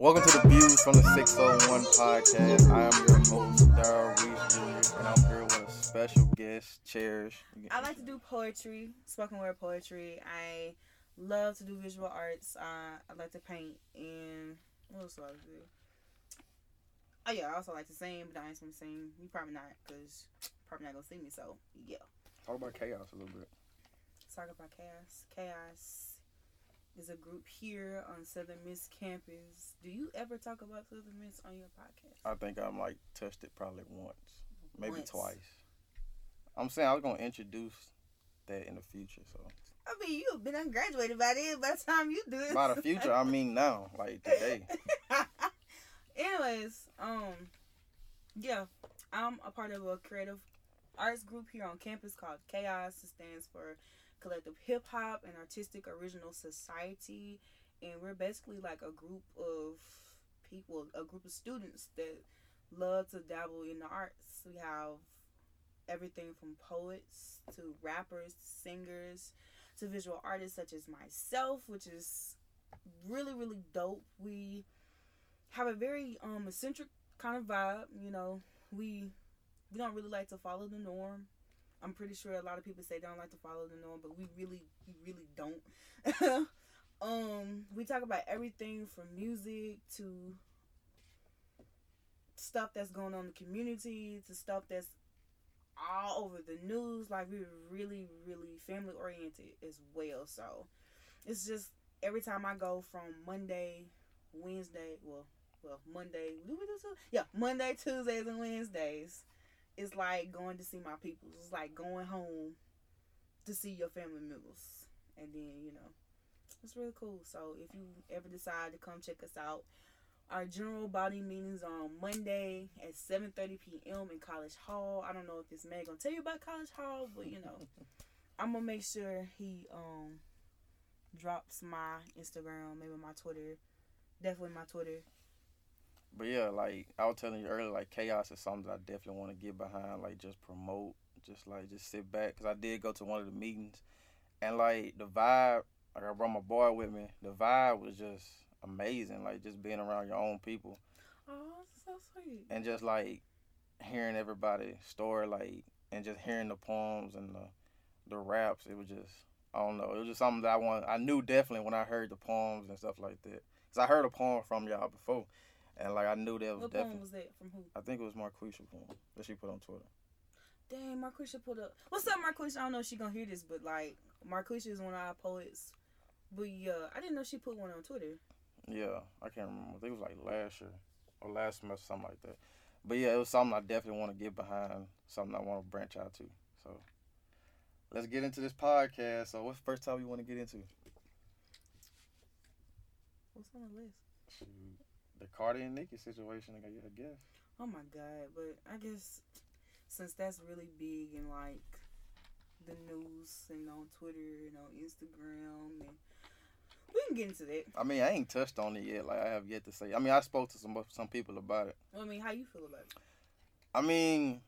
Welcome to the Views from the 601 podcast. I am your host, Darrell Reese Jr., and I'm here with a special guest, Cherish. I like to do poetry, spoken word poetry. I love to do visual arts. Uh, I like to paint, and what else do I like to do? Oh yeah, I also like to sing, but I ain't gonna sing. You probably not, cause probably not gonna see me. So yeah. Talk about chaos a little bit. Let's talk about chaos. Chaos is a group here on Southern Miss campus. Do you ever talk about Southern Miss on your podcast? I think I'm like touched it probably once, maybe Once. twice. I'm saying I was gonna introduce that in the future. So I mean, you've been ungraduated by then. By the time you do it, by the future, I mean now, like today. Anyways, um, yeah, I'm a part of a creative arts group here on campus called Chaos. It stands for Collective Hip Hop and Artistic Original Society, and we're basically like a group of people, a group of students that love to dabble in the arts. We have everything from poets to rappers, to singers, to visual artists such as myself, which is really really dope. We have a very um eccentric kind of vibe. You know, we we don't really like to follow the norm. I'm pretty sure a lot of people say they don't like to follow the norm, but we really we really don't. um, we talk about everything from music to stuff that's going on in the community to stuff that's all over the news. Like we're really, really family oriented as well. So it's just every time I go from Monday, Wednesday, well, well, Monday? Yeah, Monday, Tuesdays, and Wednesdays. It's like going to see my people. It's like going home to see your family members, and then you know, it's really cool. So if you ever decide to come check us out, our general body meetings are on Monday at 7:30 p.m. in College Hall. I don't know if this man gonna tell you about College Hall, but you know, I'm gonna make sure he um drops my Instagram, maybe my Twitter, definitely my Twitter. But yeah, like I was telling you earlier, like chaos is something that I definitely want to get behind. Like just promote, just like just sit back. Cause I did go to one of the meetings, and like the vibe, like I brought my boy with me. The vibe was just amazing. Like just being around your own people, Oh, so sweet. and just like hearing everybody's story, like and just hearing the poems and the the raps. It was just I don't know. It was just something that I want. I knew definitely when I heard the poems and stuff like that. Cause I heard a poem from y'all before, and like I knew that was What definitely. poem was that from who? I think it was Marquisha poem that she put on Twitter. Dang, Marquisha put up. What's up, Marquisha? I don't know if she gonna hear this, but like Marquisha is one of our poets. But yeah, I didn't know she put one on Twitter. Yeah, I can't remember. I think it was like last year or last semester, something like that. But yeah, it was something I definitely want to get behind, something I want to branch out to. So let's get into this podcast. So what's the first topic you want to get into? What's on the list? Shoot, the Cardi and Nicki situation, I guess. Oh my god! But I guess since that's really big in like the news and on Twitter and on Instagram, and we can get into that. I mean, I ain't touched on it yet. Like I have yet to say. I mean, I spoke to some some people about it. I mean, how you feel about it? I mean,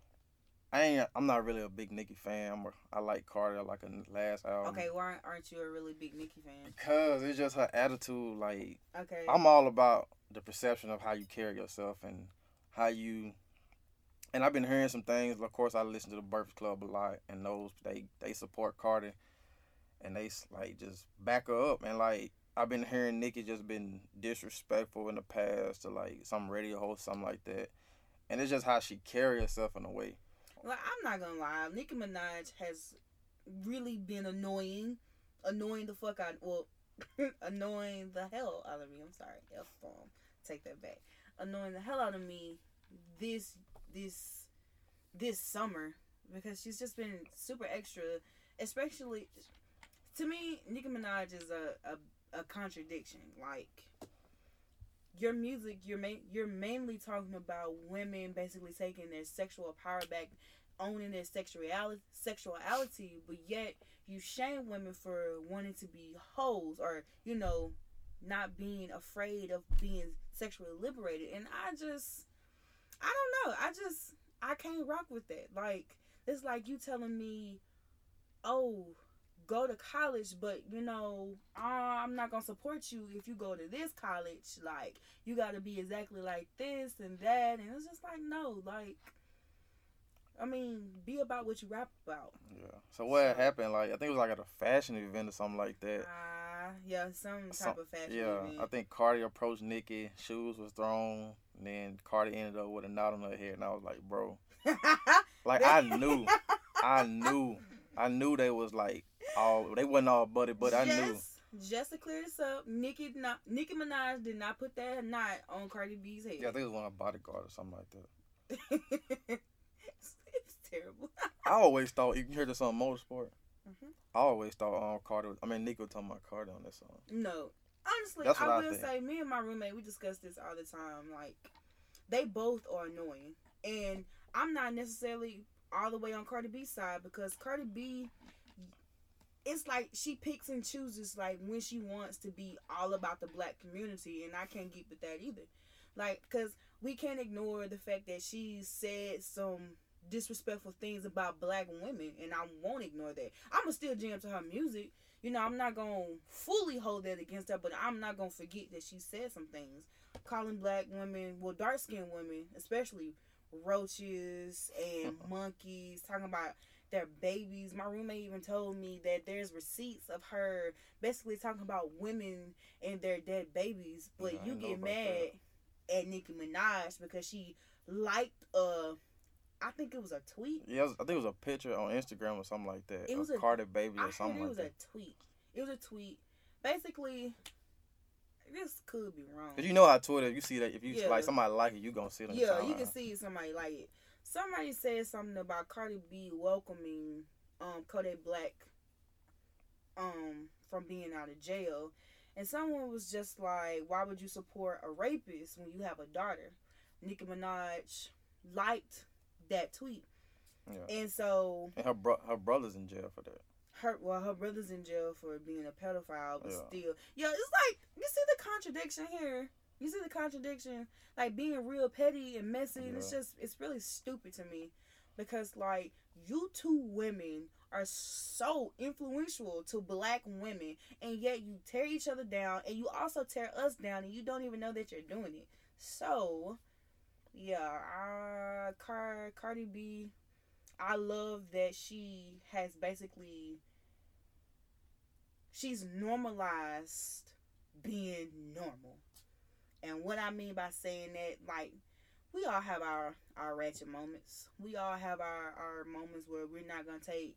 I ain't. I'm not really a big Nicki fan. I'm a, I like Cardi. I like her last album. Okay, why aren't you a really big Nicki fan? Because it's just her attitude. Like Okay. I'm all about the perception of how you carry yourself and how you. And I've been hearing some things. Of course, I listen to the Breakfast Club a lot, and those they they support Cardi, and they like just back her up. And like I've been hearing Nicki just been disrespectful in the past to like some radio host, something like that. And it's just how she carry herself in a way. Like I'm not gonna lie, Nicki Minaj has really been annoying, annoying the fuck out. Well, annoying the hell out of me. I'm sorry, f bomb. Take that back. Annoying the hell out of me this this this summer because she's just been super extra, especially to me. Nicki Minaj is a a, a contradiction. Like your music, you're ma- you're mainly talking about women basically taking their sexual power back, owning their sexuality, sexuality, but yet you shame women for wanting to be hoes or you know not being afraid of being sexually liberated. And I just, I don't know. I just, I can't rock with that. Like it's like you telling me, oh, go to college, but you know, uh, I'm not gonna support you if you go to this college. Like, you got to be exactly like this and that, and it's just like, no, like, I mean, be about what you rap about. Yeah. So what had happened? Like I think it was like at a fashion event or something like that. Ah, yeah, some type Some- of fashion. Yeah, event. I think Cardi approached Nicki. Shoes was thrown. And then Cardi ended up with a knot on her head, and I was like, bro, like I knew, I knew, I knew they was like all they wasn't all buddy, but I knew. Just, to clear this up, Nicki not Nicki Minaj did not put that knot on Cardi B's head. Yeah, I think it was one of bodyguard or something like that. terrible. I always thought you heard this on Motorsport. Mhm. I always thought um Cardi. Was, I mean, was talking about Cardi on this song. No, honestly, That's what I I will think. say, me and my roommate, we discuss this all the time. Like, they both are annoying, and I'm not necessarily all the way on Cardi B side because Cardi B, it's like she picks and chooses like when she wants to be all about the black community, and I can't get with that either. Like, cause we can't ignore the fact that she said some disrespectful things about black women, and I won't ignore that. I'ma still jam to her music. You know, I'm not gonna fully hold that against her, but I'm not gonna forget that she said some things, calling black women, well, dark skinned women, especially roaches and monkeys, talking about their babies. My roommate even told me that there's receipts of her basically talking about women and their dead babies, but you get mad at Nicki Minaj because she liked uh I think it was a tweet. Yeah, was- I think it was a picture on Instagram or something like that. It was of a- Cardi baby I or heard something it like was a tweet. It was a tweet. Basically, this could be wrong. Cause you know how Twitter, you see that, if you Yeah. like somebody like it, you gonna see it yeah, you can see somebody like it. Somebody said something about Cardi B welcoming um Kodak Black um from being out of jail. And someone was just like, Why would you support a rapist when you have a daughter? Nicki Minaj liked that tweet. Yeah. And so And her bro- her brother's in jail for that. her well, her brother's in jail for being a pedophile, but Yeah. still Yeah, it's like you see the contradiction here. You see the contradiction, like being real petty and messy. And it's just, it's really stupid to me, because like you two women are so influential to black women, and yet you tear each other down, and you also tear us down, and you don't even know that you're doing it. So, yeah, uh, Car- Cardi B, I love that she has basically she's normalized being normal. And what I mean by saying that, like, we all have our our ratchet moments. We all have our our moments where we're not gonna take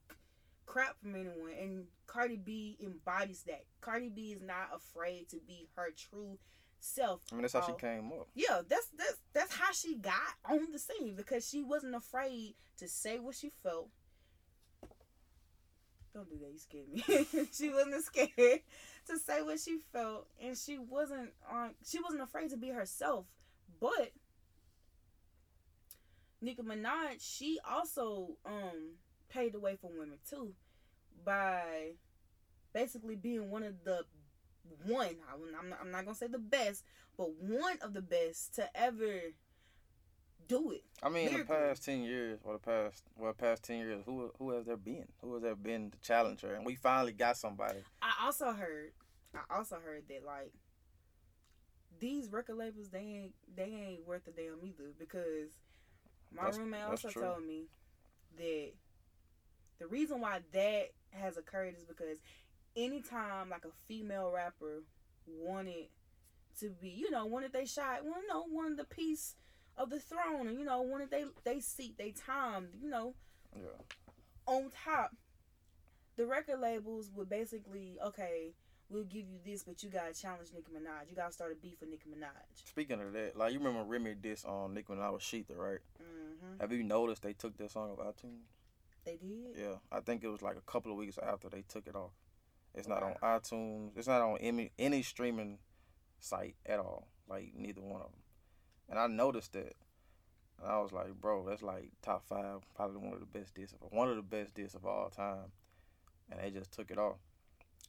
crap from anyone. And Cardi B embodies that. Cardi B is not afraid to be her true self. I mean, that's how she came up. Yeah, that's that's that's how she got on the scene because she wasn't afraid to say what she felt. Don't do that, you scared me. she wasn't scared to say what she felt, and she wasn't on. She wasn't afraid to be herself. But Nicki Minaj, she also um paved the way for women too by basically being one of the one. I'm not, I'm not gonna say the best, but one of the best to ever do it. I mean, in the past ten years, or the past, well, past ten years, who who has there been? Who has there been the challenger? And we finally got somebody. I also heard, I also heard that like these record labels they ain't they ain't worth a damn either because my That's- roommate also told me that the reason why that has occurred is because anytime like a female rapper wanted to be, you know, wanted they shot, well, no, wanted the piece of the throne, and you know, wanted they they seat, they time, you know, Yeah. on top, the record labels would basically, okay, we'll give you this, but you gotta challenge Nicki Minaj. You gotta start a beef with Nicki Minaj. Speaking of that, like you remember Remy diss on Nicki Minaj with shETHER, right? hmm Have you noticed they took that song off iTunes? They did. Yeah, I think it was like a couple of weeks after they took it off. It's not on iTunes. It's not on any any streaming site at all. Like neither one of them. And I noticed that, and I was like, bro, that's like top five, probably one of the best discs, of, one of the best discs of all time. And they just took it off.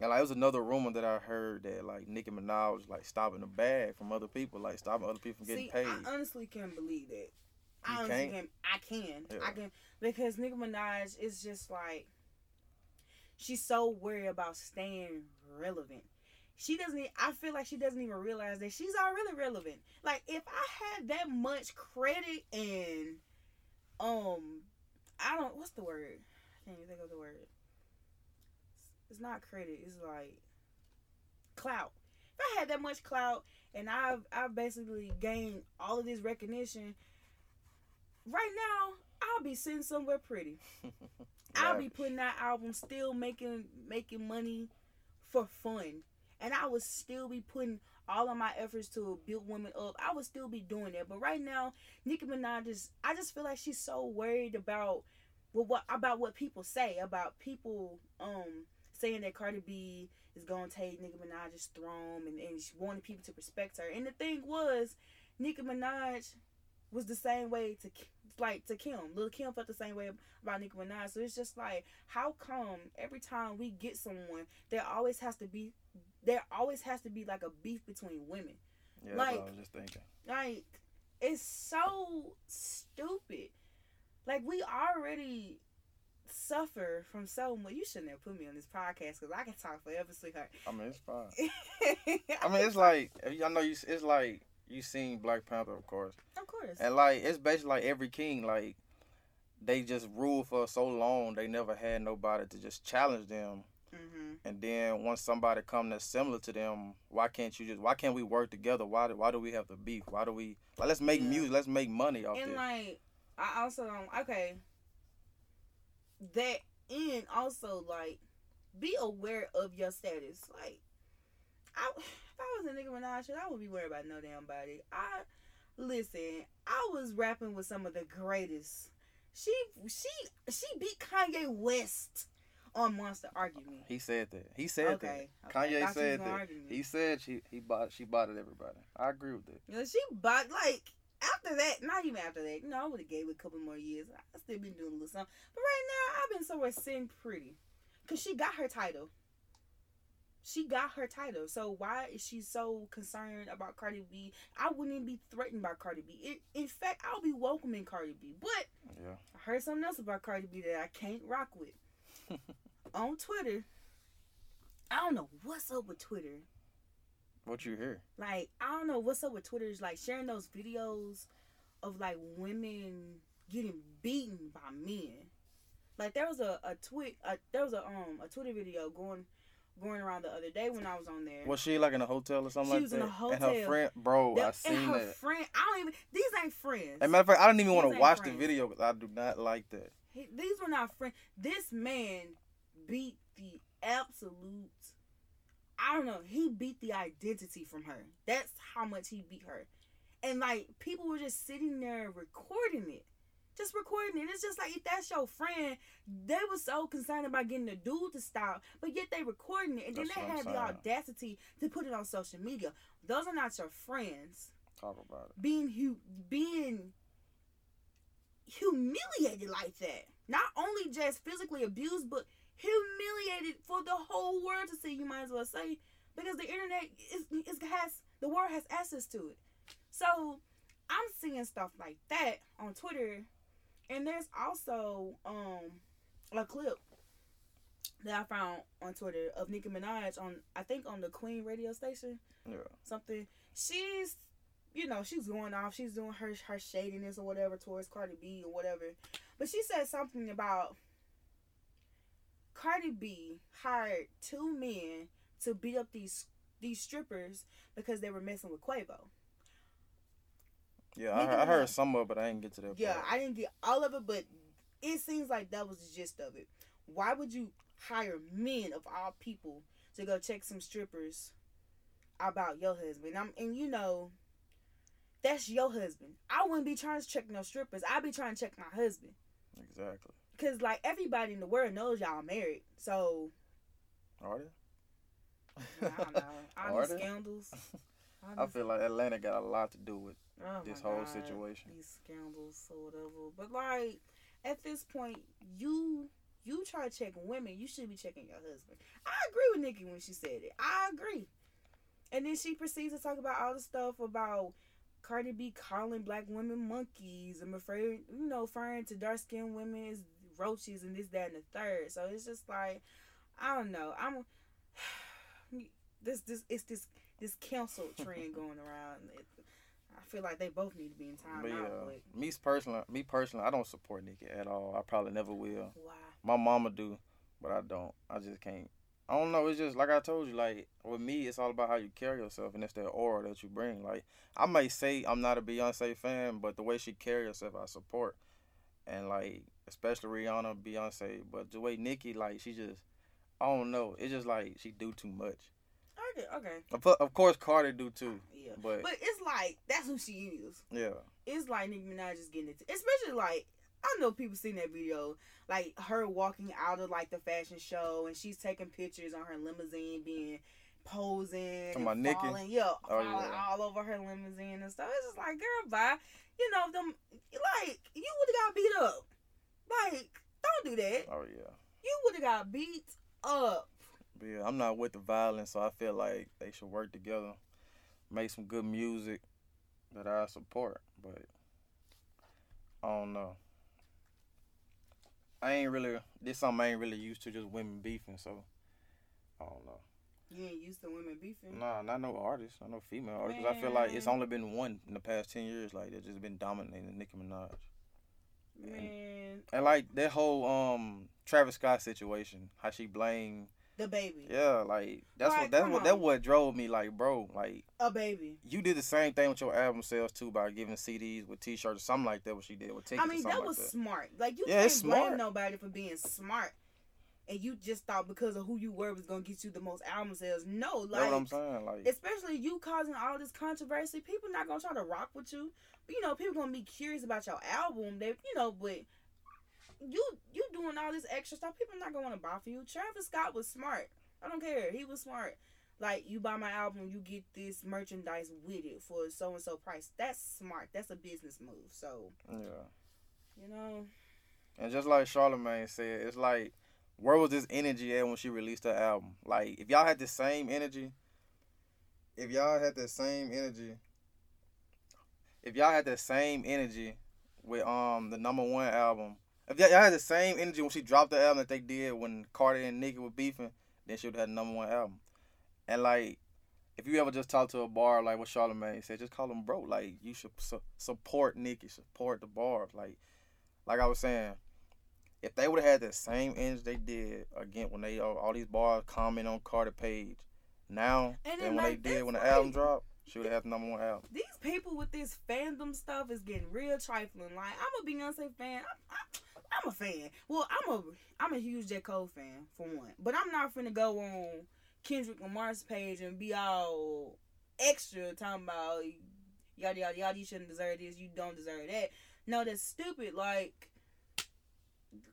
And like it was another rumor that I heard that like Nicki Minaj was like stopping the bag from other people, like stopping other people from getting See, paid. I honestly can't believe that. I You honestly can't? can. I can. Yeah. I can because Nicki Minaj is just like she's so worried about staying relevant. She doesn't. I feel like she doesn't even realize that she's already relevant. Like if I had that much credit and um, I don't. What's the word? I can't even think of the word. It's not credit. It's like clout. If I had that much clout and I've I've basically gained all of this recognition, right now I'll be sitting somewhere pretty. I'll be putting out albums, still making making money for fun, and I would still be putting all of my efforts to build women up. I would still be doing that, but right now, Nicki Minaj is. I just feel like she's so worried about well, what about what people say about people um saying that Cardi B is gonna take Nicki Minaj's throne and, and she wanted people to respect her. And the thing was, Nicki Minaj was the same way to like to Kim. Lil Kim felt the same way about Nicki Minaj. So it's just like, how come every time we get someone, there always has to be there always has to be like a beef between women. Yeah, like- I was just thinking. Like, it's so stupid. Like we already suffer from so much. You shouldn't have put me on this podcast because I can talk forever, sweetheart. I mean, it's fine. I mean, it's like I know you. It's like you seen Black Panther, of course, of course. and like it's basically like every king, like they just ruled for so long, they never had nobody to just challenge them. hmm And then once somebody come that's similar to them, why can't you just? Why can't we work together? Why do, why do we have to beef? Why do we like? Let's make Yeah. music. Let's make money off And this. like, I also don't. Okay. That and also like, be aware of your status. Like, I if I was a Nicki Minaj, shit, I would be worried about no damn body. I listen. I was rapping with some of the greatest. She she she beat Kanye West on Monster Argument. he said that. He said okay. that. okay. Kanye I thought you was said that. He said she he bought she bought it everybody. I agree with that. She bought like after that, not even after that. You know, I would have gave it a couple more years. I still been doing a little something, but right now I've been somewhere sitting pretty, cause she got her title. She got her title. So why is she so concerned about Cardi B? I wouldn't even be threatened by Cardi B. In, in fact, I'll be welcoming Cardi B. But Yeah. I heard something else about Cardi B that I can't rock with. On Twitter, I don't know what's up with Twitter. What you hear? like I don't know what's up with Twitter is like sharing those videos of like women getting beaten by men. Like there was a, a tweet a, there was a um a Twitter video going going around the other day when I was on there. Was she like in a hotel or something She like was in that? a And her friend, bro, That- I and seen her that. friend I don't even these ain't friends. As a matter of fact, I didn't even want to watch friends. the video because I do not like that. He- these were not friends. This man beat the absolute. I don't know. He beat the identity from her. That's how much he beat her, and like people were just sitting there recording it, just recording it. It's just like if that's your friend, they were so concerned about getting the dude to stop, but yet they recording it, and then That's they had the audacity to put it on social media. Those are not your friends Talk about it. being hu- being humiliated like that. Not only just physically abused, but humiliated for the whole world to see. You might as well say because the internet is, is has the world has access to it. So I'm seeing stuff like that on Twitter, and there's also um a clip that I found on Twitter of Nicki Minaj on I think on the Queen radio station Yeah. something. She's, you know, she's going off. She's doing her her shadiness or whatever towards Cardi B or whatever. But she said something about Cardi B hired two men to beat up these these strippers because they were messing with Quavo. Yeah, I, heard- I heard some of it, but I didn't get to that point. Yeah, part. I didn't get all of it, but it seems like that was the gist of it. Why would you hire men of all people to go check some strippers about your husband? I'm and you know that's your husband. I wouldn't be trying to check no strippers. I'd be trying to check my husband. Exactly. Cause like everybody in the world knows y'all married. So Are they? I don't know. All Are these they? scandals. I feel like Atlanta got a lot to do with oh this whole God. situation. these scandals or whatever. But like at this point, you you try to check women, you should be checking your husband. I agree with Nicki when she said it. I agree. And then she proceeds to talk about all the stuff about Cardi B calling black women monkeys and afraid, you know, referring to dark skinned women as roaches and this, that, and the third. So it's just like, I don't know. I'm this this it's this this cancel trend going around. It, I feel like they both need to be in time But out. yeah, But me personally, me personally, I don't support Nicki at all. I probably never will. why? My mama do, but I don't. I just can't. I don't know. It's just like I told you. Like with me, it's all about how you carry yourself, and it's that aura that you bring. Like I may say I'm not a Beyonce fan, but the way she carry herself, I support. And like especially Rihanna, Beyonce, but the way Nicki, like she just, I don't know. It's just like she do too much. Okay, okay, Of, of course, Cardi do too, yeah. but But it's like that's who she is. yeah, It's like Nicki Minaj is getting it, especially like I know people seen that video, like her walking out of like the fashion show and she's taking pictures on her limousine, being posing, and falling, yeah, Oh, falling yeah. all over her limousine and stuff. It's just like, girl, bye. You know them, like you would have got beat up. Like, don't do that. oh yeah. You would have got beat up. But yeah, I'm not with the violence, so I feel like they should work together, make some good music that I support. But I don't know. I ain't really this something I ain't really used to just women beefing, so I don't know. You ain't used to women beefing. Nah, not no artist, not no female artist. I feel like it's only been one in the past ten years, like that's just been dominating Nicki Minaj. Man, And like that whole um Travis Scott situation, how she blamed the baby, Yeah, like that's Like, what that's what that what drove me. Like, bro, like a baby. you did the same thing with your album sales too by giving CDs with T-shirts or something like that. What she did with tickets I mean, that was like that. smart. Like you Yeah, can't blame nobody for being smart, and you just thought because of who you were was gonna get you the most album sales. No, That's what I'm like saying. Like, especially you causing all this controversy. People not gonna try to rock with you. You know, people gonna be curious about your album. They, you know, but you you doing all this extra stuff. People not gonna buy for you. Travis Scott was smart. I don't care. He was smart. Like you buy my album, you get this merchandise with it for so and so price. That's smart. That's a business move. So yeah. you know. And just like Charlamagne said, it's like, where was this energy at when she released her album? Like, if y'all had the same energy, if y'all had the same energy, if y'all had the same energy with um the number one album, if y'all, had the same energy when she dropped the album that they did when Cardi and Nicki were beefing, then she would have had number one album. And like, if you ever just talk to a bar like what Charlamagne said, just call them bro. Like, you should su- support Nicki, support the barbs. Like, like I was saying, if they would have had the same energy they did again when they all, all these barbs comment on Cardi Page, now And than when like, they did when the right. album dropped, she would have number one album. These people with this fandom stuff is getting real trifling. Like I'm a Beyonce fan. I'm, I'm, I'm a fan. Well, I'm a I'm a huge J Cole fan for one, but I'm not finna go on Kendrick Lamar's page and be all extra talking about yada yada yada. You shouldn't deserve this. You don't deserve that. No, that's stupid. Like,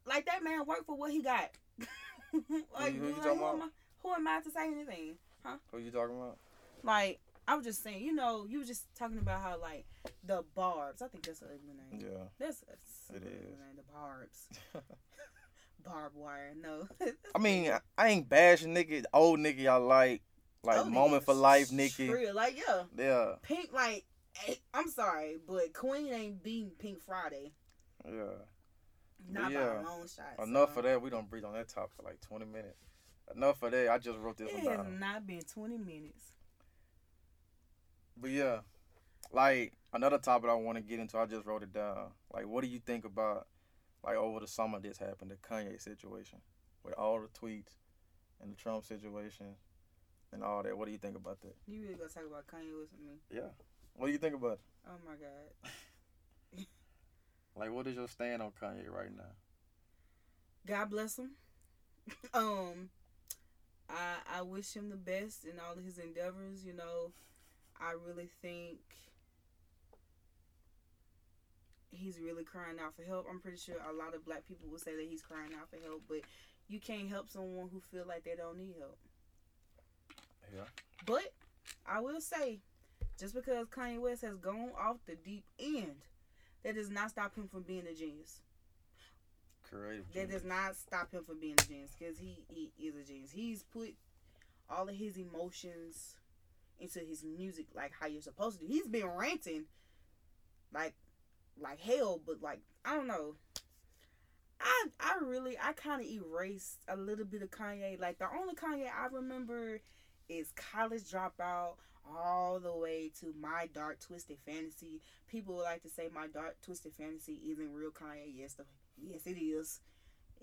like that man worked for what he got. like, who you like, who, am? I, who am I to say anything? Huh? Who you talking about? Like I was just saying, you know, you were just talking about how like the barbs. I think that's a ugly name. Yeah. That's a It is. name. The barbs. Barbed wire. No. I mean, I- ain't bashing Nicki, old Nicki. I like, like Oh, moment for life, Nicki. Real, like yeah, Yeah, Pink. Like eh, I'm sorry, but Queen ain't beating Pink Friday. yeah. Not by a long shot. Enough so. for that. We don't breathe on that topic for like twenty minutes. Enough of that. I just wrote this It one has not been 20 minutes. But yeah, like another topic I want to get into, I just wrote it down. Like, what do you think about like over the summer this happened, the Kanye situation, with all the tweets and the Trump situation and all that? What do you think about that? You really gonna talk about Kanye with me? Yeah. What do you think about it? Oh my god. Like, what is your stand on Kanye right now? God bless him. um, I I wish him the best in all of his endeavors. You know, I really think he's really crying out for help. I'm pretty sure a lot of black people will say that he's crying out for help, but you can't help someone who feel like they don't need help. Yeah. But I will say, just because Kanye West has gone off the deep end, that does not stop him from being a genius. Creative. That genius. does not stop him from being a genius because he, he is a genius. He's put all of his emotions into his music like how you're supposed to. He's been ranting like like hell, but like I don't know. I I really I kind of erased a little bit of Kanye. Like the only Kanye I remember is College Dropout all the way to My Dark Twisted Fantasy. People like to say My Dark Twisted Fantasy isn't real Kanye. Yes, the, yes it is.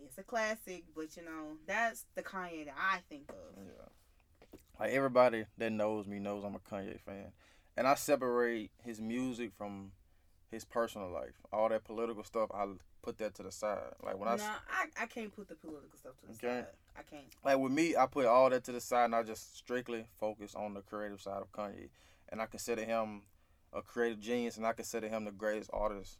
It's a classic, but you know that's the Kanye that I think of. Yeah. Like everybody that knows me knows I'm a Kanye fan, and I separate his music from his personal life. All that political stuff, I put that to the side. Like when I, I, I can't put the political stuff to the Okay. side. I can't. like with me, I put all that to the side and I just strictly focus on the creative side of Kanye. And I consider him a creative genius and I consider him the greatest artist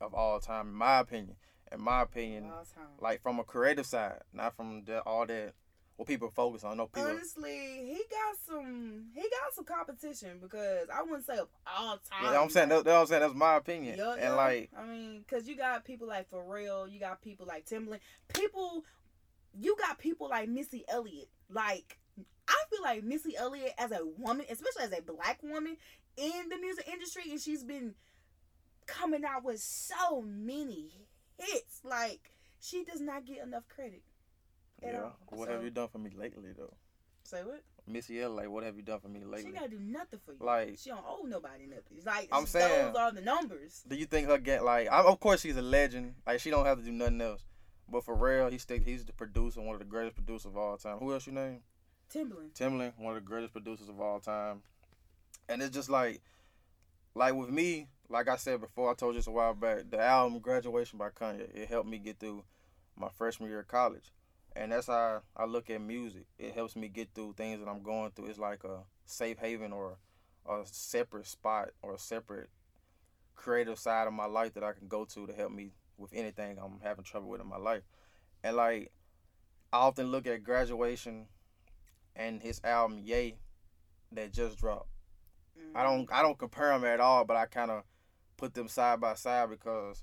of all time, in my opinion. In my opinion, All time. like from a creative side, not from the, all that what people focus on. No people. Honestly, he got some. He got some competition because I wouldn't say of all time. Yeah, I'm saying that, that's what I'm saying. That's my opinion. Yeah, and yeah. like, I mean, cause you got people like Pharrell, you got people like Timbaland, people, you got people like Missy Elliott. Like, I feel like Missy Elliott as a woman, especially as a black woman in the music industry, and she's been coming out with so many hits. Like, she does not get enough credit. At yeah. all. What So- have you done for me lately, though? Say what? Missy L, like, what have you done for me lately? She gotta do nothing for you. Like- she don't owe nobody nothing. It's like I'm those saying- are the numbers. Do you think her get like? I, of course, she's a legend. Like, she don't have to do nothing else. But for real, he stick. He's the producer, one of the greatest producers of all time. Who else you name? Timbaland. Timbaland, one of the greatest producers of all time. And it's just like, like with me, like I said before, I told you this a while back. The album "Graduation" by Kanye it helped me get through my freshman year of college, and that's how I look at music. It helps me get through things that I'm going through. It's like a safe haven or a separate spot or a separate creative side of my life that I can go to to help me with anything I'm having trouble with in my life. And like, I often look at "Graduation" and his album Ye that just dropped. I mm-hmm. don't I don't compare them at all, but I kind of put them side by side because,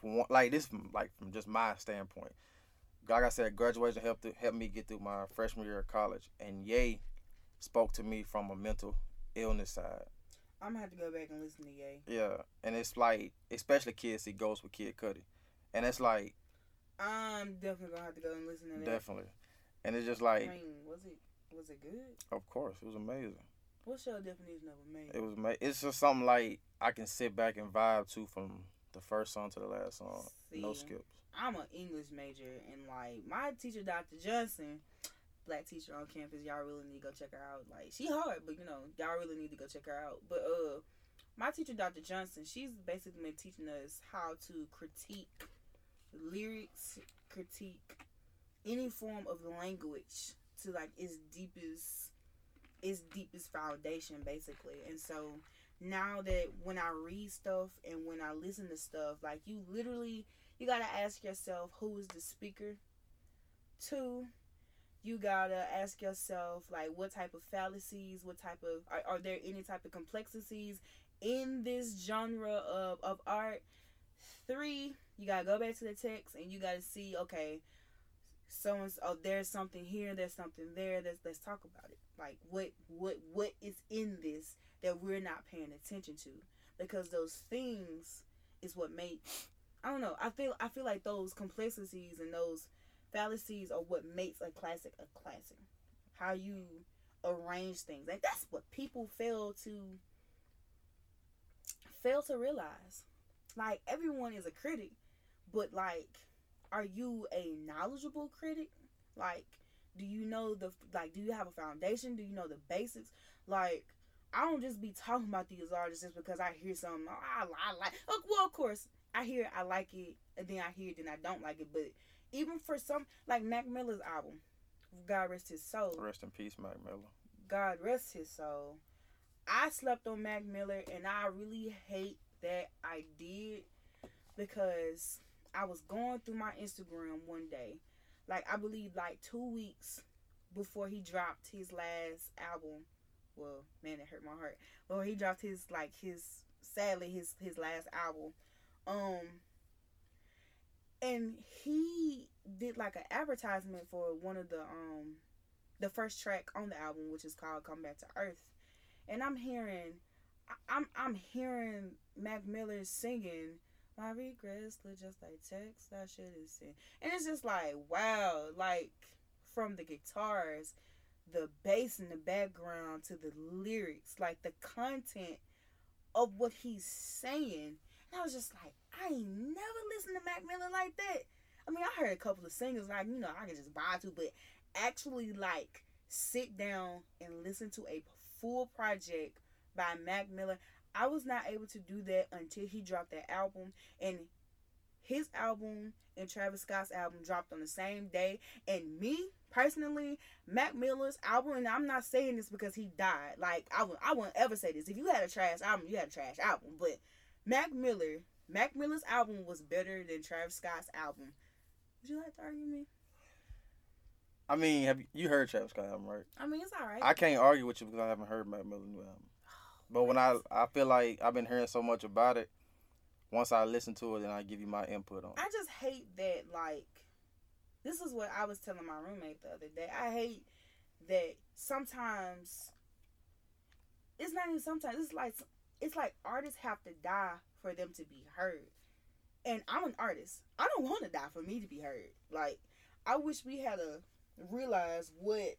one, like this, like from just my standpoint, like I said, graduation helped to, helped me get through my freshman year of college, and Ye spoke to me from a mental illness side. I'm gonna have to go back and listen to Ye. Yeah, and it's like especially kids see Ghost with Kid Cudi, and it's like I'm definitely gonna have to go and listen to that. definitely, and it's just I like mean, was it was it good? of course it was amazing. What's your definition of amazing? It was ma- it's just something like I can sit back and vibe to from the first song to the last song, no skips. I'm an English major, and like my teacher, Dr. Johnson, black teacher on campus. Y'all really need to go check her out. Like she hard, but you know, y'all really need to go check her out. But uh, my teacher, Dr. Johnson, she's basically been teaching us how to critique lyrics, critique any form of language to like its deepest, its deepest foundation, basically. And so now that when I read stuff and when I listen to stuff, like you literally you gotta ask yourself who is the speaker. Two, you gotta ask yourself like what type of fallacies, what type of are, are there any type of complexities in this genre of, of art? Three, you gotta go back to the text and you gotta see, okay, so and oh there's something here, there's something there, let's let's talk about it. Like what what what is in this that we're not paying attention to. Because those things is what make I don't know. I feel I feel like those complexities and those fallacies are what makes a classic a classic. How you arrange things. Like that's what people fail to fail to realize. Like everyone is a critic, but like are you a knowledgeable critic? Like do you know the like do you have a foundation? Do you know the basics? Like I don't just be talking about these artists just because I hear something oh, I, I like. Well, of course, I hear it, I like it, and then I hear it, then I don't like it. But even for some, like Mac Miller's album, God rest his soul. Rest in peace, Mac Miller. God rest his soul. I slept on Mac Miller, and I really hate that I did because I was going through my Instagram one day, like I believe like two weeks before he dropped his last album. Well, man, it hurt my heart. Well, he dropped his like his sadly his his last album, um, and he did like an advertisement for one of the um the first track on the album, which is called "Come Back to Earth," and I'm hearing, I'm I'm hearing Mac Miller singing My regrets look just like text I should have sent. And it's just like, wow, like from the guitars, the bass in the background to the lyrics, like the content of what he's saying. I was just like, I ain't never listened to Mac Miller like that. I mean, I heard a couple of singles, like, you know, I can just buy to, but actually, like, sit down and listen to a full project by Mac Miller. I was not able to do that until he dropped that album. And his album and Travis Scott's album dropped on the same day. And me personally, Mac Miller's album, and I'm not saying this because he died. Like I would, I wouldn't ever say this. If you had a trash album, you had a trash album. But Mac Miller, Mac Miller's album was better than Travis Scott's album. Would you like to argue me? I mean, have you, you heard Travis Scott album, right? I mean, it's all right. I can't argue with you because I haven't heard Mac Miller's new album. But when I I feel like I've been hearing so much about it, once I listen to it, then I give you my input on. it. I just hate that like this is what I was telling my roommate the other day. I hate that sometimes it's not even sometimes it's like it's like artists have to die for them to be heard. And I'm an artist. I don't want to die for me to be heard. Like I wish we had to realize what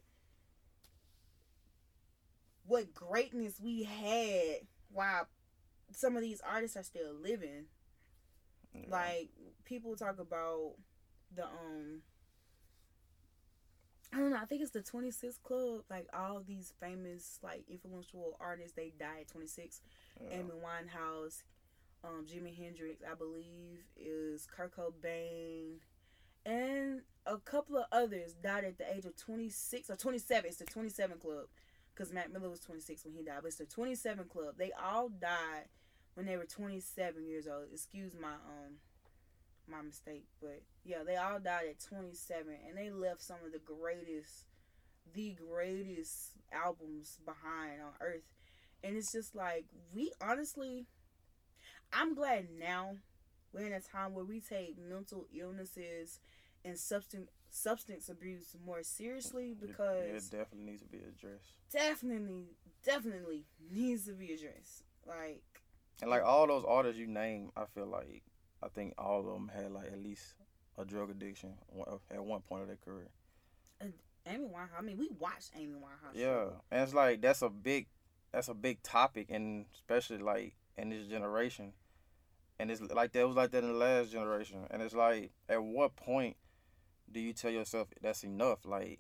what greatness we had while some of these artists are still living. Like people talk about the um I don't know, I think it's the 26 club. Like all these famous like influential artists they die at 26. Yeah. Amy Winehouse, um Jimi Hendrix, I believe is Kurt Cobain and a couple of others died at the age of 26 or 27. It's the 27 club because Mac Miller was 26 when he died, but it's the 27 club. They all died when they were 27 years old. Excuse my um my mistake, but yeah, they all died at 27, and they left some of the greatest, the greatest albums behind on earth. And it's just like we honestly, I'm glad now we're in a time where we take mental illnesses and substance substance abuse more seriously because it, definitely needs to be addressed. definitely definitely needs to be addressed like And like all those artists you name, I feel like I think all of them had like at least a drug addiction at one point of their career. amy winehouse i mean we watched amy winehouse Yeah, and it's like that's a big, that's a big topic, and especially like in this generation, and it's like that was like that in the last generation, and it's like at what point do you tell yourself that's enough? Like,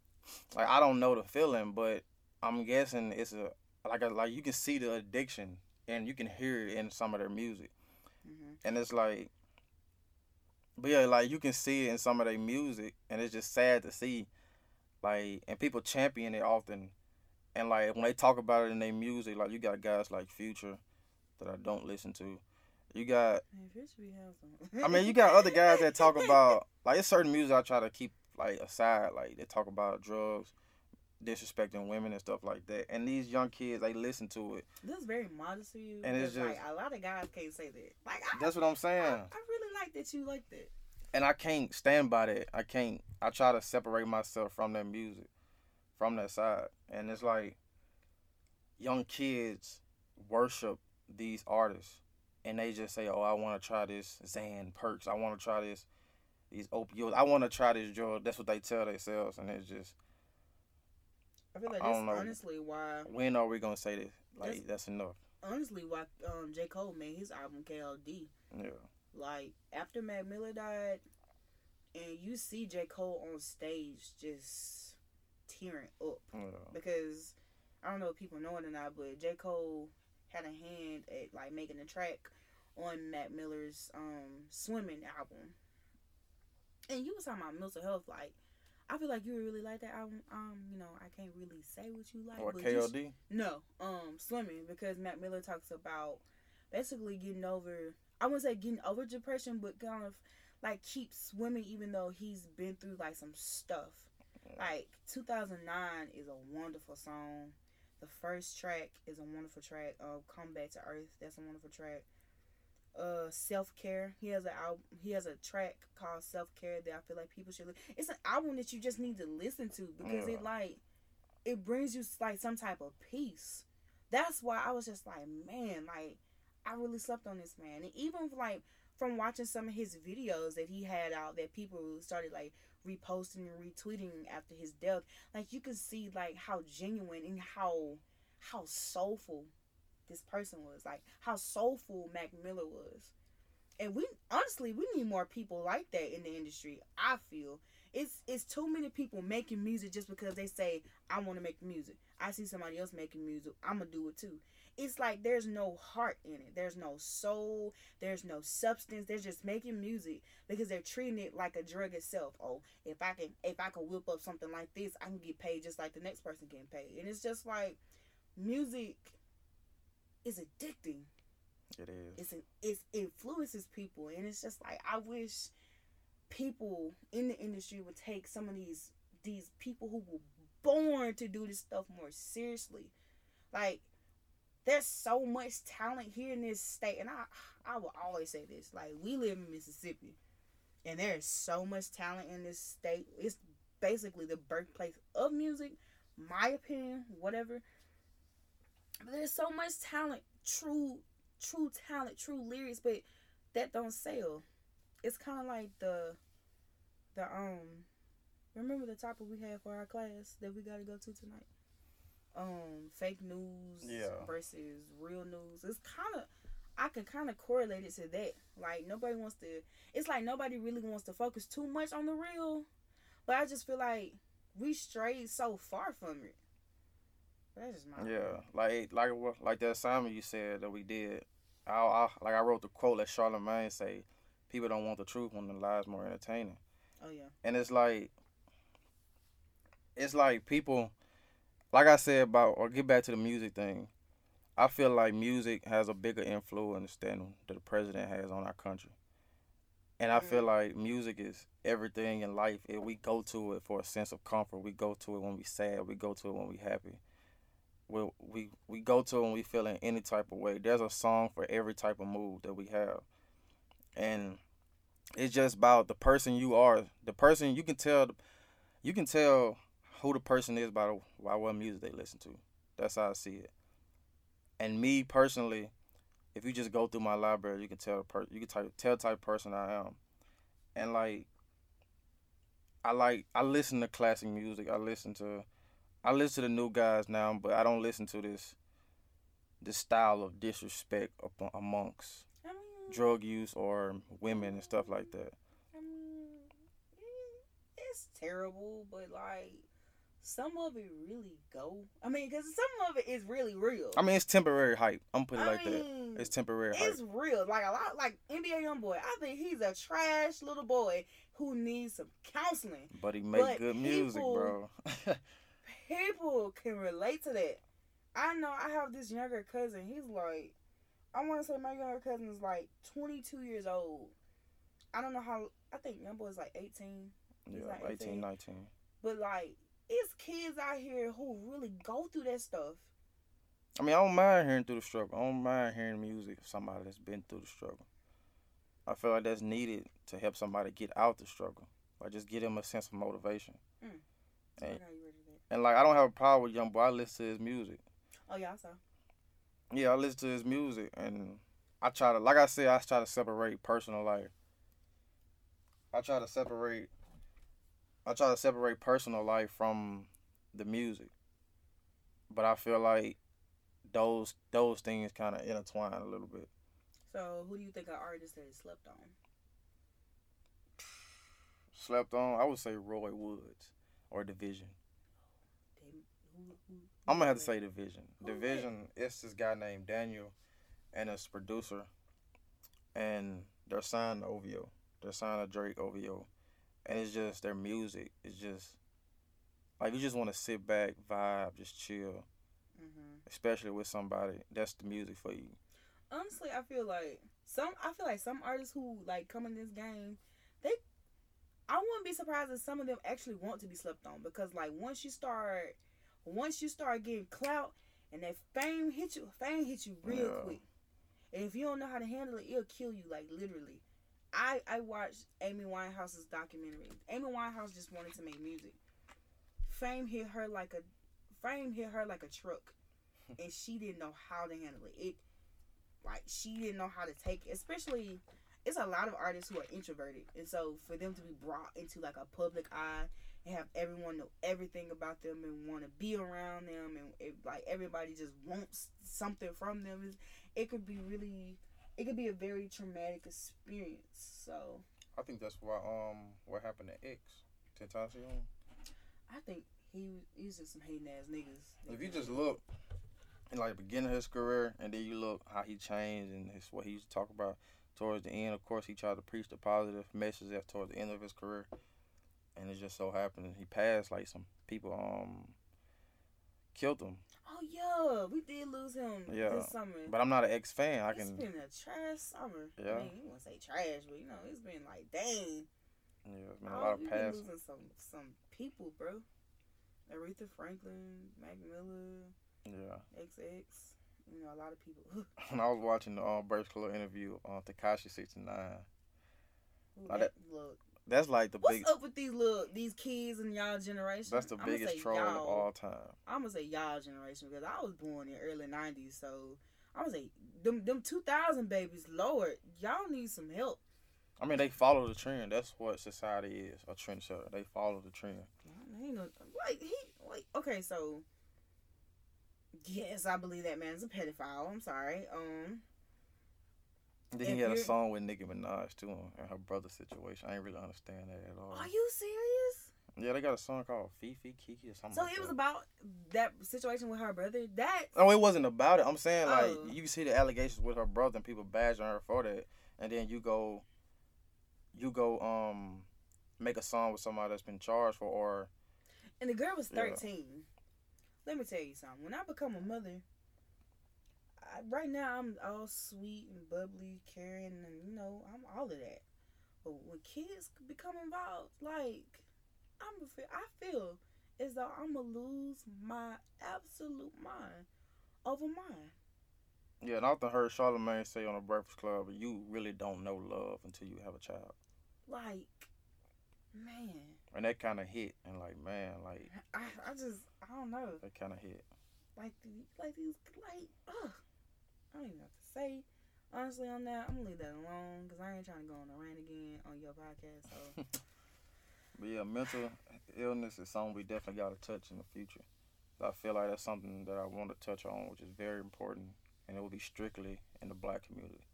like I don't know the feeling, but I'm guessing it's a like a, like you can see the addiction and you can hear it in some of their music, hmm and it's like. But yeah, like you can see it in some of their music, and it's just sad to see, like, and people champion it often, and like when they talk about it in their music, like you got guys like Future, that I don't listen to. You got, Man, Fish be handsome. I mean, you got other guys that talk about like it's certain music I try to keep like aside, like they talk about drugs, disrespecting women and stuff like that, and these young kids they listen to it. this is very modest of you And it's because, like just- a lot of guys can't say that like I, That's what I'm I, saying. I really like that you like that and I can't stand by that. I can't. I try to separate myself from that music, from that side, and it's like young kids worship these artists, and they just say, "Oh, I want to try this Xan perks. I want to try this these opioids. I want to try this drug." That's what they tell themselves, and it's just i feel like I that's honestly why when are we gonna say this? Like That's- that's enough. honestly why um j cole made his album KOD Yeah, like after mac miller died and you see j cole on stage just up yeah, because I don't know if people know it or not, but J. Cole had a hand at like making a track on Mac Miller's um swimming album. And you was talking about mental health, like I feel like you really like that album. Um, you know, I can't really say what you like. or but KOD. no, um, swimming because Matt Miller talks about basically getting over. I wouldn't say getting over depression, but kind of like keep swimming even though he's been through like some stuff. Like 2009 is a wonderful song. The first track is a wonderful track. Uh, Come Back to Earth. That's a wonderful track. Uh, self care. He has a album. He has a track called Self Care that I feel like people should. Li- it's an album that you just need to listen to because Yeah. it like it brings you like some type of peace. That's why I was just like, man, like I really slept on this man. And even like from watching some of his videos that he had out that people started like reposting and retweeting after his death, like you could see like how genuine and how how soulful this person was. Like how soulful Mac Miller was. And we honestly we need more people like that in the industry. I feel it's it's too many people making music just because they say I want to make music. I see somebody else making music, I'm gonna do it too. It's like there's no heart in it. There's no soul. There's no substance. They're just making music because they're treating it like a drug itself. Oh, if I can if I can whip up something like this, I can get paid just like the next person getting paid. And it's just like music is addicting. It is. It's an, it influences people, and it's just like I wish people in the industry would take some of these these people who were born to do this stuff more seriously. Like there's so much talent here in this state, and I I will always say this: like we live in Mississippi, and there's so much talent in this state. It's basically the birthplace of music, my opinion, whatever. But there's so much talent, true, true talent, true lyrics, but that don't sell. It's kind of like the, the um, remember the topic we had for our class that we got to go to tonight. Um, fake news Yeah. versus real news. It's kind of, I can kind of correlate it to that. Like nobody wants to. It's like nobody really wants to focus too much on the real, but I just feel like we strayed so far from it. That's just my Yeah, like like like that assignment you said that we did. I, I like I wrote the quote that Charlamagne say, "People don't want the truth when the lies more entertaining." Oh yeah. And it's like, it's like people, like I said about or get back to the music thing. I feel like music has a bigger influence than the president has on our country. And I feel mm. like music is everything in life. If we go to it for a sense of comfort, we go to it when we sad, we go to it when we happy. We we we go to it when we feel in any type of way. There's a song for every type of mood that we have. And it's just about the person you are. The person you can tell you can tell who the person is by the, by what music they listen to. That's how I see it. And me personally, if you just go through my library, you can tell the per- you can type, tell the type of person I am. And like I like I listen to classic music. I listen to I listen to the new guys now, but I don't listen to this this style of disrespect amongst drug use or women and stuff like that. I mean, it's terrible, but like some of it really go. I mean, because some of it is really real. I mean, it's temporary hype. I'm put it I like that. It's temporary hype. It's real. Like a lot, like NBA YoungBoy. I think he's a trash little boy who needs some counseling. But he make but good music, people- bro. People can relate to that. I know I have this younger cousin. He's like, I want to say my younger cousin is like 22 years old. I don't know how. I think YoungBoy is like 18. He's yeah, like 18, 18. 19. But like, it's kids out here who really go through that stuff. I mean, I don't mind hearing through the struggle. I don't mind hearing music of somebody that's been through the struggle. I feel like that's needed to help somebody get out the struggle. Like just give them a sense of motivation. Hmm. I And, like how you read that. and like I don't have a problem with YoungBoy. I listen to his music. Oh yeah, I saw. Yeah, I listen to his music and I try to like I said, I try to separate personal life. I try to separate I try to separate personal life from the music. But I feel like those those things kind of intertwine a little bit. So who do you think are artists that slept on? Slept on, I would say Roy Woods or Division. They, who, who, I'm gonna have to say Division. Division, it's this guy named Daniel, and his producer, and they're signed to OVO. They're signed to Drake OVO, and it's just their music. It's just like you just want to sit back, vibe, just chill, hmm especially with somebody. That's the music for you. Honestly, I feel like some. I feel like some artists who like come in this game, they. I wouldn't be surprised if some of them actually want to be slept on because like once you start, once you start getting clout and that fame hit you, fame hit you real Yeah. quick, and if you don't know how to handle it, it'll kill you like literally. I I watched Amy Winehouse's documentary. Amy Winehouse just wanted to make music. Fame hit her like a, fame hit her like a truck, and she didn't know how to handle it. It like she didn't know how to take it, especially it's a lot of artists who are introverted, and so for them to be brought into like a public eye and have everyone know everything about them and want to be around them, and it, like everybody just wants something from them, it could be really, it could be a very traumatic experience. So I think that's why um what happened to X, Tentacion. I think he he's just some hating ass niggas. If you just look in like the beginning of his career, and then you look how he changed and his what he used to talk about towards the end. Of course, he tried to preach the positive message at towards the end of his career, and it just so happened he passed. Like some people um killed him. Oh yeah, we did lose him Yeah, this summer. But I'm not an X fan. I It's can been a trash summer. Yeah. I mean, you want to say trash, but you know, it's been like, dang. yeah, it's been a Oh, lot of past. losing some some people, bro. Aretha Franklin, Mac Miller, Yeah. XX. You know, a lot of people. When I was watching the um, Breakfast Club interview on Tekashi 69, Who Now that, look, that's like the what's big. up with these little these kids in y'all generation? That's the biggest troll of all time. I'm gonna say y'all generation because I was born in early '90s, so I'm gonna say them them 2000 babies. Lord, y'all need some help. I mean, they follow the trend. That's what society is, a trendsetter. They follow the trend. I ain't no like he like okay so yes I believe that man's a pedophile I'm sorry um Then he had a song with Nicki Minaj too, and her brother situation. I ain't really understand that at all. are you serious Yeah, they got a song called Fifi Kiki or something. so like it was that. about that situation with her brother that No, it wasn't about it. I'm saying like Oh. you see the allegations with her brother and people bashing her for that, and then you go, you go um, make a song with somebody that's been charged for or and the girl was Yeah. 13 let me tell you something when I become a mother right now I'm all sweet and bubbly caring and you know I'm all of that but when kids become involved like I'm a I feel as though I'm gonna lose my absolute mind over mine. yeah. And I often heard Charlamagne say on the Breakfast Club, you really don't know love until you have a child, Like, man, and that kind of hit. And like man, like I, I just I don't know. that kind of hit. Like like these like ugh. I don't even know what to say. Honestly, on that, I'm gonna leave that alone because I ain't trying to go on a rant again on your podcast. So But yeah, mental illness is something we definitely got to touch in the future. I feel like that's something that I want to touch on, which is very important, and it will be strictly in the black community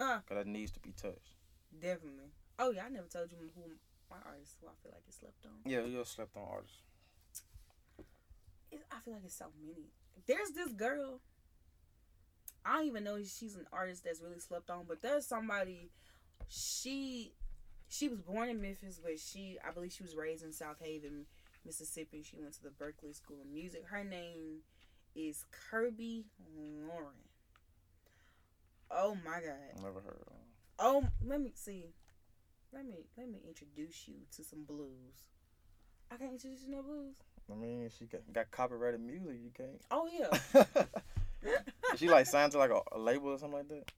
Huh. because that needs to be touched. definitely. Oh yeah, I never told you who my artist who I feel like is slept on. Yeah, you're a slept on artist. I feel like it's so many. There's this girl. I don't even know if she's an artist that's really slept on, but there's somebody. She, she was born in Memphis, but she, I believe, she was raised in Southaven, Mississippi. She went to the Berklee School of Music. Her name is Kirby Lauren. Oh my God. Never heard of. Oh, let me see. Let me let me introduce you to some blues. I can't introduce you to no blues. I mean, she got, got copyrighted music. You can't. Oh yeah, she like signed to like a, a label or something like that?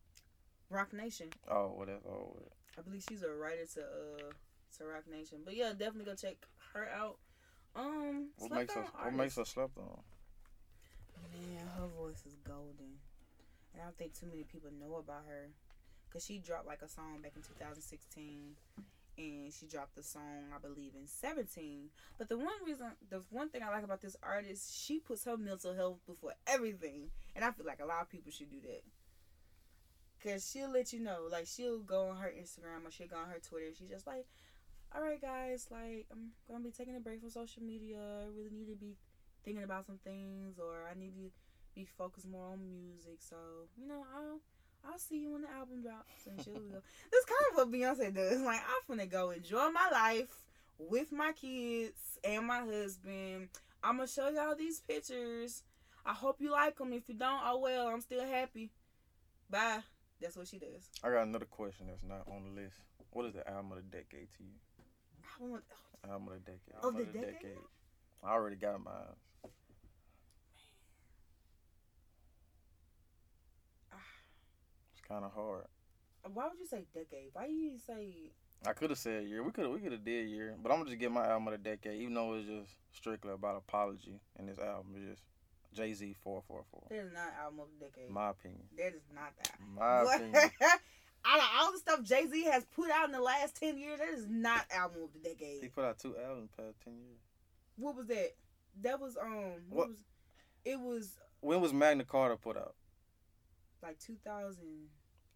Roc Nation. Oh, whatever. oh, well. I believe she's a writer to uh to Roc Nation. But yeah, definitely go check her out. Um, What makes her? What makes her slept on? Man, her voice is golden, and I don't think too many people know about her, cause she dropped like a song back in 2016, and she dropped the song I believe in 17. But the one reason, the one thing I like about this artist, she puts her mental health before everything, and I feel like a lot of people should do that. Cause she'll let you know, like she'll go on her Instagram or she'll go on her Twitter. She's just like, "All right, guys, like I'm gonna be taking a break from social media. I really need to be thinking about some things, or I need to be focused more on music. So you know, I'll I'll see you when the album drops." And she'll go. This kind of what Beyonce does. Like I'm finna go enjoy my life with my kids and my husband. I'm gonna show y'all these pictures. I hope you like them. If you don't, oh well. I'm still happy. Bye. That's what she does. I got another question that's not on the list. What is the album of the decade to you? I want- Album of the decade. Of Album the decade? I already got mine. Kind of hard. Why would you say decade? Why you say? I could have said year. We could have. We could have did year. But I'm gonna just get my album of the decade, even though it's just strictly about apology. And this album is just Jay Z four four four. That is not album of the decade. My opinion. that is not that. My What? opinion. Out of all the stuff Jay Z has put out in the last ten years, that is not album of the decade. He put out two albums in the past ten years. What was that? That was um. What, What? was? It was When was Magna Carta put out? like 2000.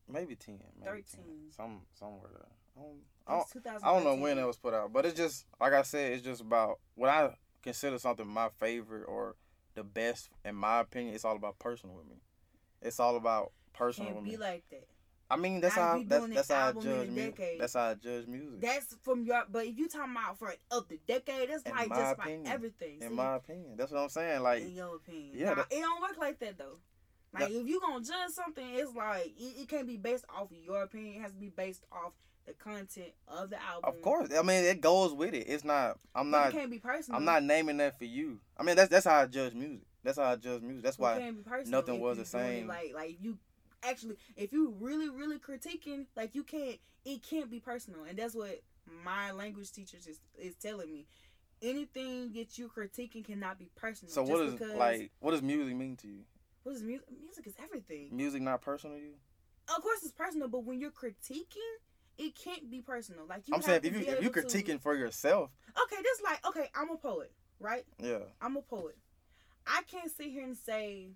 Maybe ten. Maybe 10. 13. Some somewhere there. I don't, I don't, I don't know when it was put out, but it's just like I said. It's just about what I consider something my favorite or the best in my opinion. It's all about personal with me. It's all about personal Can't with be me. like that. I mean, that's Now how that's, that's how I album in a judge music. decade. That's how I judge music. That's from your. But if you talking about for of the decade, that's In like just opinion. like everything. in See? my opinion, that's what I'm saying. Like, in your opinion. Yeah, Nah, that- it don't work like that though. Like if you gonna judge something, it's like it, it can't be based off of your opinion. It has to be based off the content of the album. of course, I mean, it goes with it. It's not. I'm But not. It can't be personal. I'm not naming that for you. I mean, that's that's how I judge music. That's how I judge music. That's why. can't be personal nothing was the same. Like like you actually if you really really critiquing like you can't it can't be personal and that's what my language teacher is is telling me. Anything that you critiquing cannot be personal. So what is like? What does music mean to you? What is music? Music is everything. Music not personal to you? Of course, it's personal, but when you're critiquing, it can't be personal. Like you I'm saying if you if you able to- critiquing for yourself, Okay, this like okay, I'm a poet, right? yeah, I'm a poet. I can't sit here and say,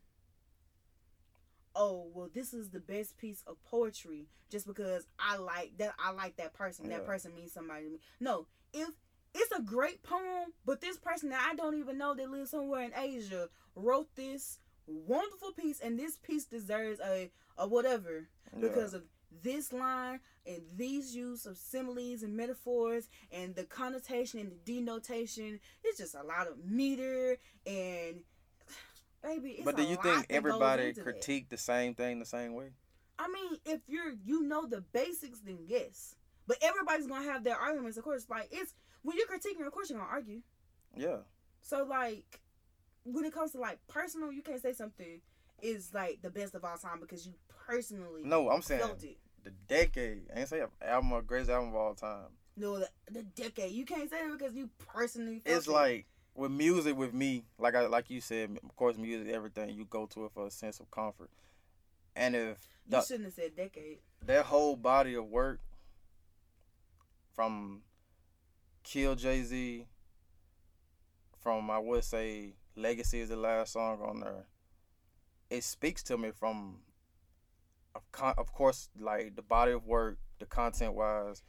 "Oh, well, this is the best piece of poetry," just because I like that. I like that person. That person means somebody to me. No, if it's a great poem, but this person that I don't even know that lives somewhere in Asia wrote this wonderful piece, and this piece deserves a a whatever yeah. because of this line and these use of similes and metaphors and the connotation and the denotation. It's just a lot of meter and baby. It's but do you think everybody into that. critique the same thing the same way? I mean, if you're you know the basics, then yes. But everybody's gonna have their arguments, of course. Like it's when you're critiquing, of course you're gonna argue. Yeah, So like when it comes to like personal, you can't say something is like the best of all time because you personally no, I'm saying it. the decade. I ain't say album or greatest album of all time. No, the, the decade. You can't say that because you personally. Felt It's it. like with music with me, like I like you said, of course, music, everything you go to it for a sense of comfort. And if you the, shouldn't have said decade. that whole body of work from Kill Jay Z, from I would say Legacy is the last song on there. It speaks to me from, of, con- of course, like the body of work, the content wise,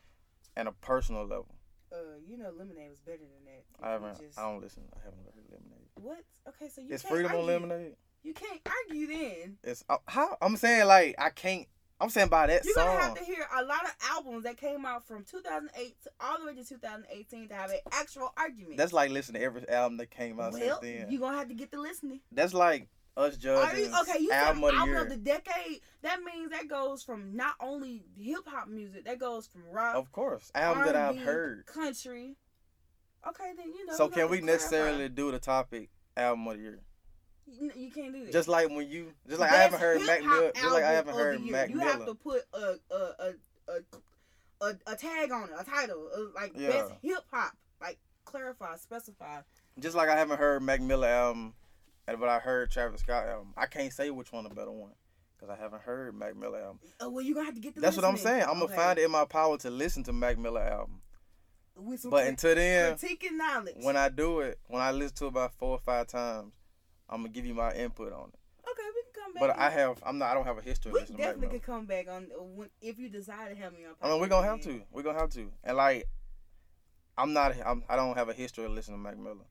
and a personal level. Uh, you know, Lemonade was better than that. I haven't, just- I don't listen. I haven't heard Lemonade. What? Okay, so you It's Freedom argue. on Lemonade? You can't argue then. It's uh, how I'm saying like I can't. I'm saying by that You're song. gonna have to hear a lot of albums that came out from 2008 to all the way to 2018 to have an actual argument. That's like listening to every album that came out well, since then. you're gonna have to get to listening. That's like us judging you, okay, you album said of the album of the decade. That means that goes from not only hip hop music, that goes from rock, Of course, albums that I've heard. country. Okay, then you know. So can we clarify. necessarily do the topic album of the year? You, can't do that. Just like when you, just like I haven't heard Mac Miller. Just like I haven't heard year. Mac You Miller. You have to put a a a a, a, a tag on it, a title, uh, like Yeah. best hip hop, like clarify, specify. Just like I haven't heard Mac Miller album, but I heard Travis Scott album. I can't say which one the better one because I haven't heard Mac Miller album. Oh well, you gonna have to get the. That's what I'm saying. I'm gonna find it in my power to listen to Mac Miller album. With some But until then, critiquing knowledge. when I do it, when I listen to it about four or five times, I'm gonna give you my input on it. okay, we can come back. But I have, I'm not, I don't have a history of We listening to Mac definitely could come back on uh, when, if you decide to have me on. I mean, we're gonna have to. We're gonna have to. And like, I'm not. I'm, I don't have a history of listening to Mac Miller.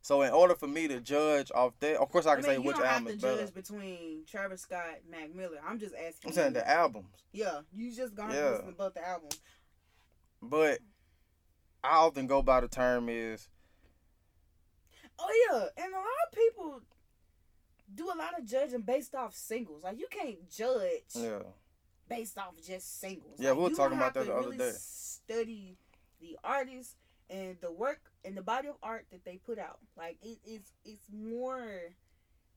So in order for me to judge off that, of course I I can mean, say you which don't album have is to judge between Travis Scott, Mac Miller. I'm just asking. I'm saying you. the albums, Yeah, you just gonna Yeah. listen to both the albums. but I often go by the term is Oh yeah, and a lot of people do a lot of judging based off singles. Like you can't judge yeah, based off just singles. Yeah, Like, we were talking about that the other really day. Study the artist and the work and the body of art that they put out. Like it, it's it's more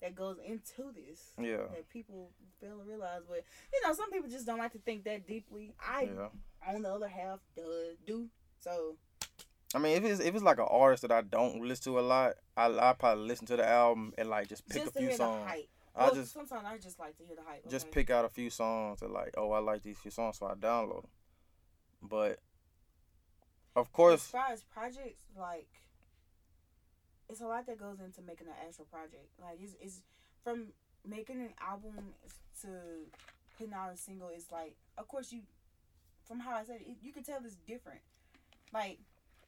that goes into this yeah, that people fail to realize. But you know, some people just don't like to think that deeply. I, yeah. on the other half, do do so. I mean, if it's if it's like an artist that I don't listen to a lot, I I probably listen to the album and like just pick just a few songs. I Well, just sometimes I just like to hear the hype. just pick out a few songs and like, oh, I like these few songs, so I download them. But of course, As far as projects, like it's a lot that goes into making an actual project. Like it's, it's from making an album to putting out a single. It's like, of course, you from how I said it, you can tell it's different. Like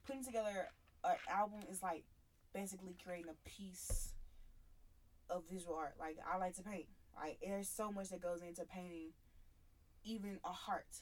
putting together an album is like basically creating a piece of visual art. Like I like to paint. Like there's so much that goes into painting, even a heart.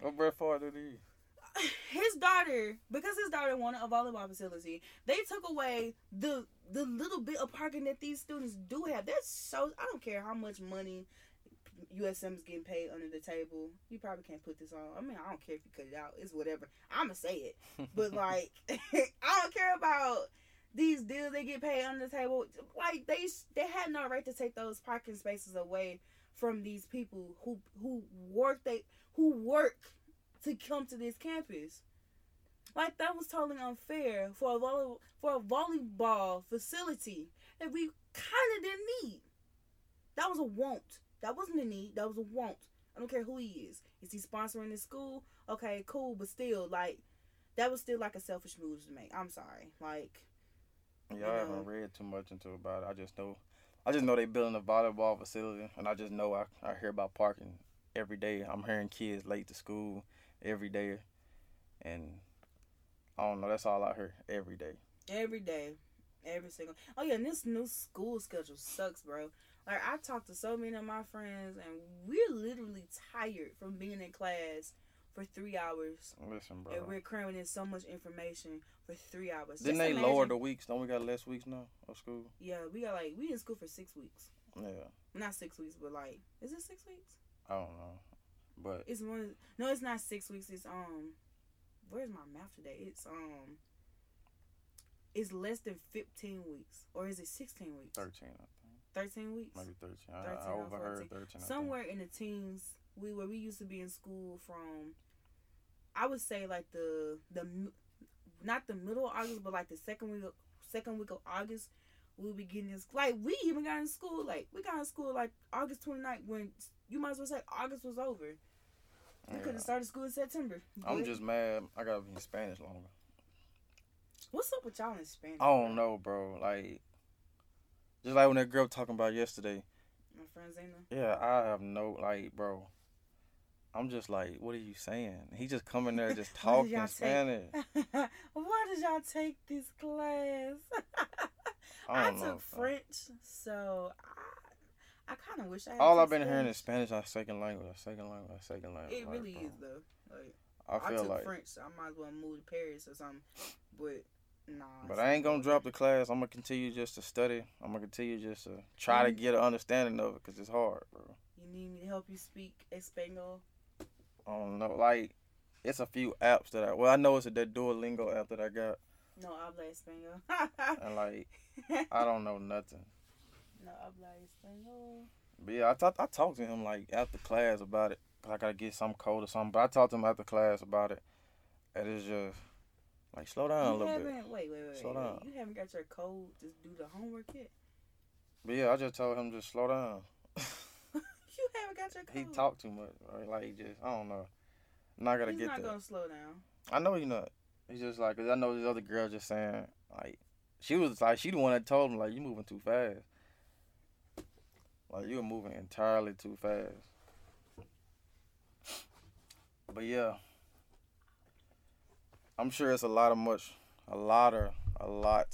What Brett Favre did he? his daughter, because his daughter wanted a volleyball facility, they took away the the little bit of parking that these students do have. That's so. I don't care how much money USM is getting paid under the table. You probably can't put this on. I mean, I don't care if you cut it out. It's whatever. I'ma say it. But like, I don't care about these deals they get paid under the table. Like they they had no right to take those parking spaces away from these people who who work they who work to come to this campus. Like that was totally unfair for a volley, for a volleyball facility that we kind of didn't need. That was a want. That wasn't a need. That was a want. I don't care who he is. Is he sponsoring the school? Okay, cool. But still, like, that was still like a selfish move to make. I'm sorry. Like, Yeah, You I haven't read too much into about it. I just know, I just know they're building a volleyball facility, and I just know I, I hear about parking every day. I'm hearing kids late to school every day, and I don't know. That's all I hear every day. every day, every single. Oh yeah, and this new school schedule sucks, bro. Like I talked to so many of my friends, and we're literally tired from being in class for three hours, Listen, bro. and we're cramming in so much information for three hours. Didn't Just they lower the weeks? Don't we got less weeks now of school? Yeah, we got like we in school for six weeks. Yeah, Not six weeks, but like, is it six weeks? I don't know, but It's one. No, it's not six weeks. It's um, where's my math today? It's um, it's less than fifteen weeks, or is it sixteen weeks? thirteen, I think. Thirteen weeks. maybe thirteen. I, 13 I or overheard 14. thirteen. I think. Somewhere in the teens, we where we used to be in school from. I would say like the the not the middle of August, but like the second week of, second week of August, we'll be getting this. Like we even got in school like we got in school like August 29th when you might as well say August was over. We could Yeah. have started school in September. I'm But just mad. I gotta be in Spanish longer. What's up with y'all in Spanish? I don't know, bro. Like, just like when that girl talking about yesterday. My friend Zena. Yeah, I have no like, bro. I'm just like, what are you saying? He just coming there just talking Spanish. Why did y'all take this class? I I, know. took. French, so I, I kind of wish I. Had All I've been hearing is Spanish. Our second language, our second language, our second language. It like, really bro, is though. Like I I, took like, French, so I might as well move to Paris or something. But nah. but I ain't gonna drop the class. I'm gonna continue just to study. I'm gonna continue just to try to get an understanding of it, cause it's hard, bro. You need me to help you speak Espanol? I don't know. Like, it's a few apps that I. Well, I know it's a that Duolingo app that I got, No habla Espanol. and like, I don't know nothing. no habla Espanol. But yeah, I talked I talked to him like after class about it. Cause I gotta get some code or something. But I talked to him after class about it. And it's just like slow down a little bit. Wait, wait, wait. Slow wait. down. You haven't got your code to do the homework yet. But yeah, I just told him just slow down. You haven't got your code. he talked too much. Right? Like he just I don't know. Now I gotta He's get not there. gonna slow down. I know he not. He's just like 'cause I know this other girl just saying like she was like she the one that told him like you moving too fast. Like you're moving entirely too fast. But yeah. I'm sure it's a lot of much a lot of a lot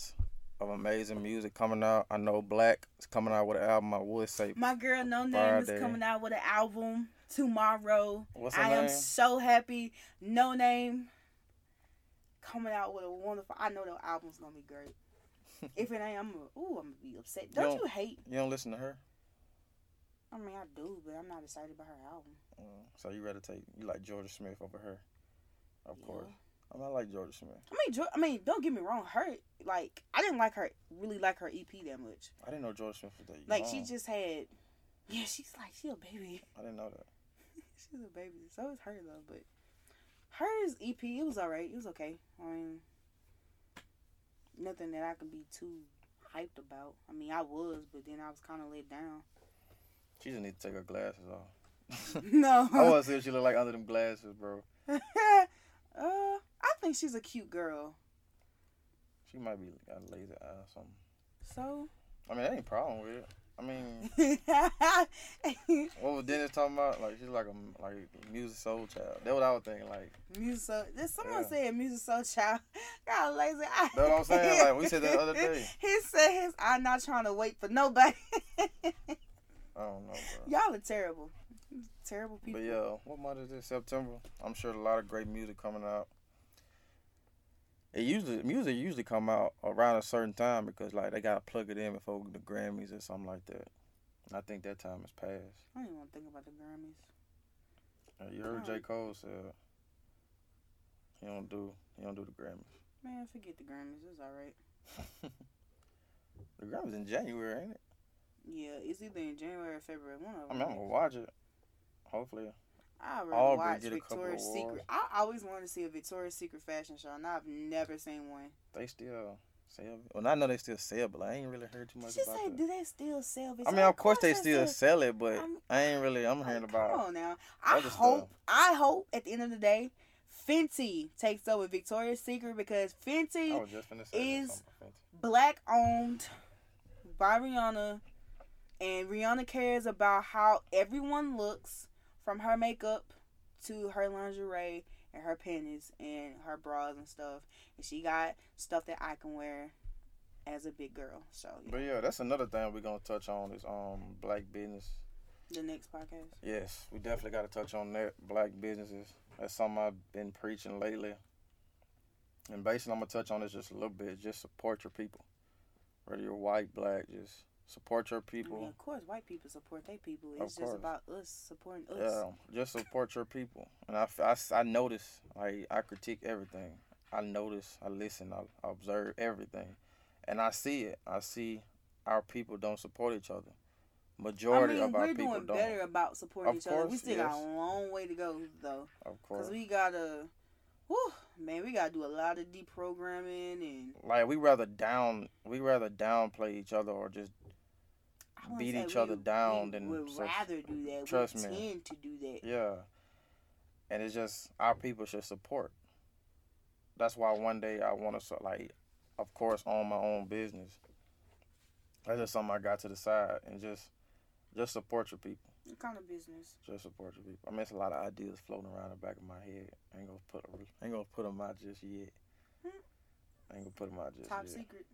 of amazing music coming out. I know Black is coming out with an album. I would say My girl Noname Friday. is coming out with an album tomorrow. what's her I am so happy. Noname coming out with a wonderful. I know the album's gonna be great. if it ain't, I'm gonna, ooh, I'm gonna be upset. Don't don't- you hate? You don't listen to her, I mean, I do, but I'm not excited about her album. Mm, so you rather take you like Jorja Smith over her? Of Yeah. course, I, mean, I like Jorja Smith. I mean, I mean, don't get me wrong. Her like, I didn't like her really like her EP that much. I didn't know Jorja Smith was that Like, she just had, yeah, she's like she a baby. I didn't know that. She's a baby. So is her though, but hers EP it was alright. It was okay. I mean, nothing that I can be too hyped about. I mean, I was, but then I was kind of let down. She just need to take her glasses off. no. I want to see what she look like under them glasses, bro. Uh, I think she's a cute girl. She might be got a lazy eye or something. So. I mean, that ain't a problem with it. I mean, what was Dennis talking about? Like she's like a like a music soul child. That's what I was thinking. Like music soul. There's someone Yeah. said music soul child got a lazy eye. that's what I'm saying. Like we said the other day. He said his eye not trying to wait for nobody. I don't know, bro. Y'all are terrible. Terrible people. But yeah, what month is this? September. I'm sure a lot of great music coming out. It usually music usually come out around a certain time because like they gotta plug it in before the Grammys or something like that. And I think that time has passed. I don't even want to think about the Grammys. Uh, You heard. J Cole said he don't do he don't do the Grammys. Man, forget the Grammys. It's all right. the Grammys in January, ain't it? Yeah, it's either in January or February. One of I them. mean, I'm gonna watch it. Hopefully, I rather Aubrey watch get a couple Victoria's. Secret. I always wanted to see a Victoria's Secret fashion show, and I've never seen one. they still sell. Well, I know they still sell, but I ain't really heard too much She about that. "Do they still sell I mean, of course they still sell it, but I'm- I ain't really. I'm hearing Like, about. Come on now. I hope. stuff. I hope at the end of the day, Fenty takes over Victoria's Secret because Fenty I was just finna say is- that something about Fenty. black owned by Rihanna, and Rihanna cares about how everyone looks from her makeup to her lingerie and her panties and her bras and stuff. And she got stuff that I can wear as a big girl. So yeah, But yeah, that's another thing we're gonna touch on is um black business. the next podcast. Yes, we definitely got to touch on that black businesses. That's something I've been preaching lately. And basically, I'm gonna touch on this just a little bit. Just support your people, whether you're white, black. Just support your people. I mean, of course, white people support their people. It's just about us supporting us. Yeah, just support your people. And I, I, I notice, like, I critique everything. I notice, I listen, I, I observe everything. And I see it. I see our people don't support each other. I Majority mean, of our people. we're people doing don't. better about supporting Of each other. We course, still got a long way to go, though. Of course. Because we gotta, whew, man, we gotta do a lot of deprogramming and like, we rather down, we rather downplay each other or just, I Beat each other we- down we than would rather do that. trust we me. tend to do that. yeah. And it's just, our people should support. That's why one day I want to, like, of course, own my own business. That's just something I got to the side and just, just support your people. What kind of business? Just support your people. I mean, it's a lot of ideas floating around the back of my head. I ain't gonna put, a, ain't gonna put them out just yet. Hmm. I ain't gonna put them out just Top yet. secret.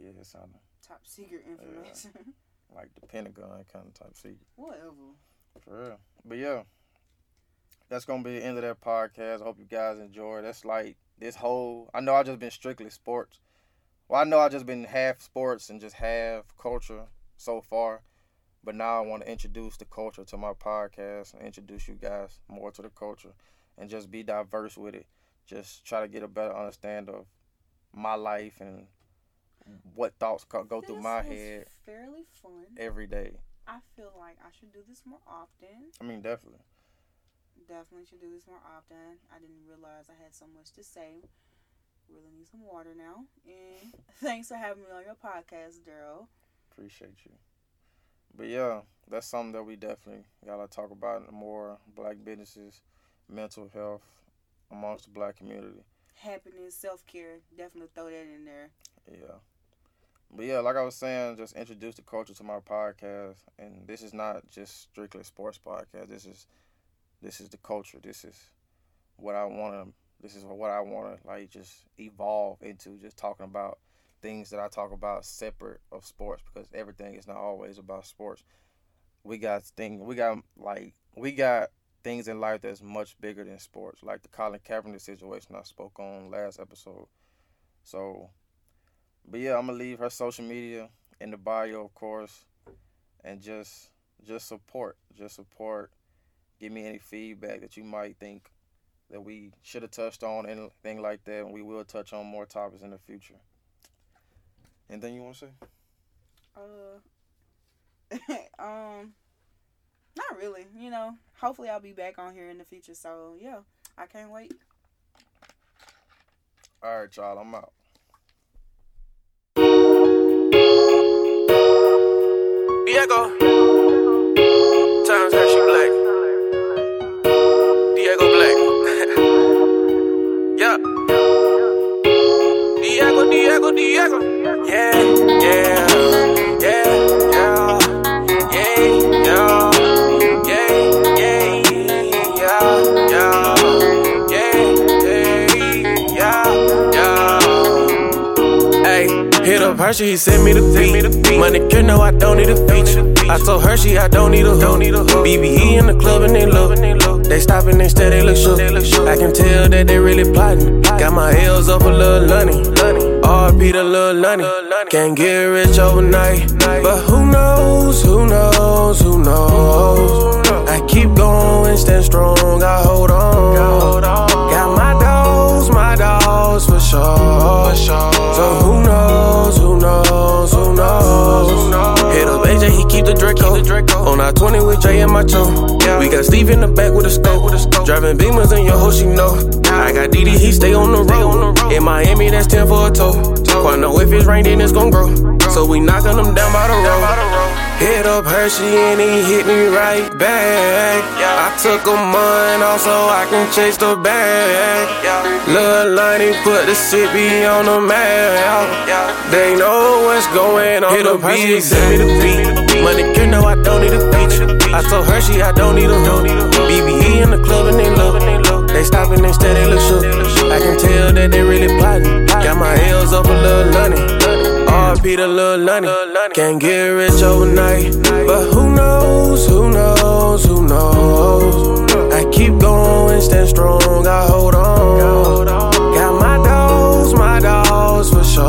Yeah, it sounded Top secret information. like the Pentagon kind of type secret. Whatever. For real. But yeah, that's gonna be the end of that podcast. I hope you guys enjoy. That's like this whole. I know I just been strictly sports. Well, I know I just been half sports and just half culture so far. But now I want to introduce the culture to my podcast and introduce you guys more to the culture and just be diverse with it. Just try to get a better understanding of my life and Mm-hmm. what thoughts co- go through my head Fairly fun. every day. I feel like I should do this more often. I mean, definitely. Definitely should do this more often. I didn't realize I had so much to say. Really need some water now. And thanks for having me on your podcast, Darrell. Appreciate you. But yeah, that's something that we definitely gotta talk about more. Black businesses, mental health amongst the black community. Happiness, self care. Definitely throw that in there. Yeah. But yeah, like I was saying, just introduce the culture to my podcast, and this is not just strictly sports podcast. This is, this is the culture. This is what I want to. This is what I want to like just evolve into. Just talking about things that I talk about separate of sports because everything is not always about sports. We got thing we got like we got things in life that's much bigger than sports, like the Colin Kaepernick situation I spoke on last episode. So, but yeah, I'm gonna leave her social media in the bio, of course, and just just support, just support. Give me any feedback that you might think that we should have touched on, anything like that, and we will touch on more topics in the future. Anything you want to say? Uh, um, not really. You know, hopefully I'll be back on here in the future. So yeah, I can't wait. All right, y'all. I'm out. Diego. Times Hershey Black. Diego Black. yeah. Diego, Diego, Diego. Yeah, yeah, Hershey, he sent me the beat. Money cure, no, I don't need a feature. I told Hershey I don't need a hook. BBE in the club and they look. They stopping instead, they look shook. I can tell that they really plotting. Got my L's up a little Lonnie. RP the little Lonnie. Can't get rich overnight. But who knows, who knows, who knows? I keep going, stand strong, I hold on. Got my dogs, my dogs for sure. So knows, who knows, who knows? Hit up AJ, he keep the Draco. On our 20 with J and my toe. We got Steve in the back with a scope. Driving Beamers and your hoe, she know. I got DD, he stay on the road. In Miami, that's 10 for a toe. Quite know if it's rain, then it's gon' grow. So we knocking them down by the road. Hit up Hershey and he hit me right back. I took a month off so I can chase the bag. Lil' Lonnie put the city on the map. They know what's going on. Hit up Hershey, send me the beat. Money cure, know I don't need a feature. I told Hershey I don't need a hook. BBE in the club and they look. They stopping instead, they look shook. I can tell that they really plotting. Got my L's up a little Lonnie. RP the little Lonnie. Can't get rich overnight. But who knows, who knows, who knows? I keep going, stand strong, I hold on. So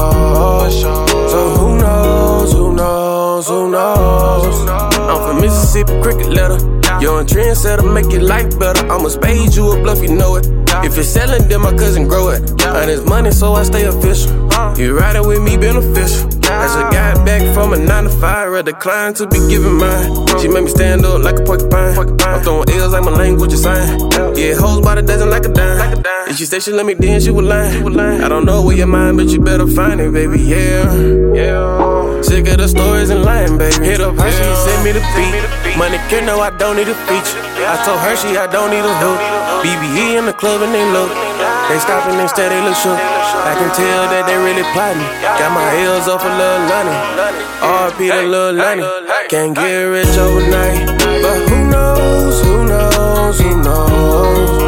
who knows, who knows, who knows? I'm from Mississippi, cricket letter. You're a trendsetter, make your life better. I'ma spade you a bluff, you know it. If it's selling, then my cousin grow it. And it's money, so I stay official. You riding with me, beneficial. As a guy back from a 9 to 5, I decline to be giving mine. She made me stand up like a porcupine. I'm throwing L's like my language is sign. Yeah, hoes by the dozen like a dime. And she said she let me then she was lying. I don't know where your mind, but you better find it, baby. Yeah, yeah. Sick of the stories and lying, baby. Hit up Hershey, yeah. send me the beat. Money cure, no, I don't need a feature. I told Hershey I don't need a hook. BBE in the club and they look. They stopping instead, they look shook. I can tell that they really plotting. Got my L's off a little Lonnie. RP the little Lonnie. Can't get rich overnight. But who knows, who knows, who knows?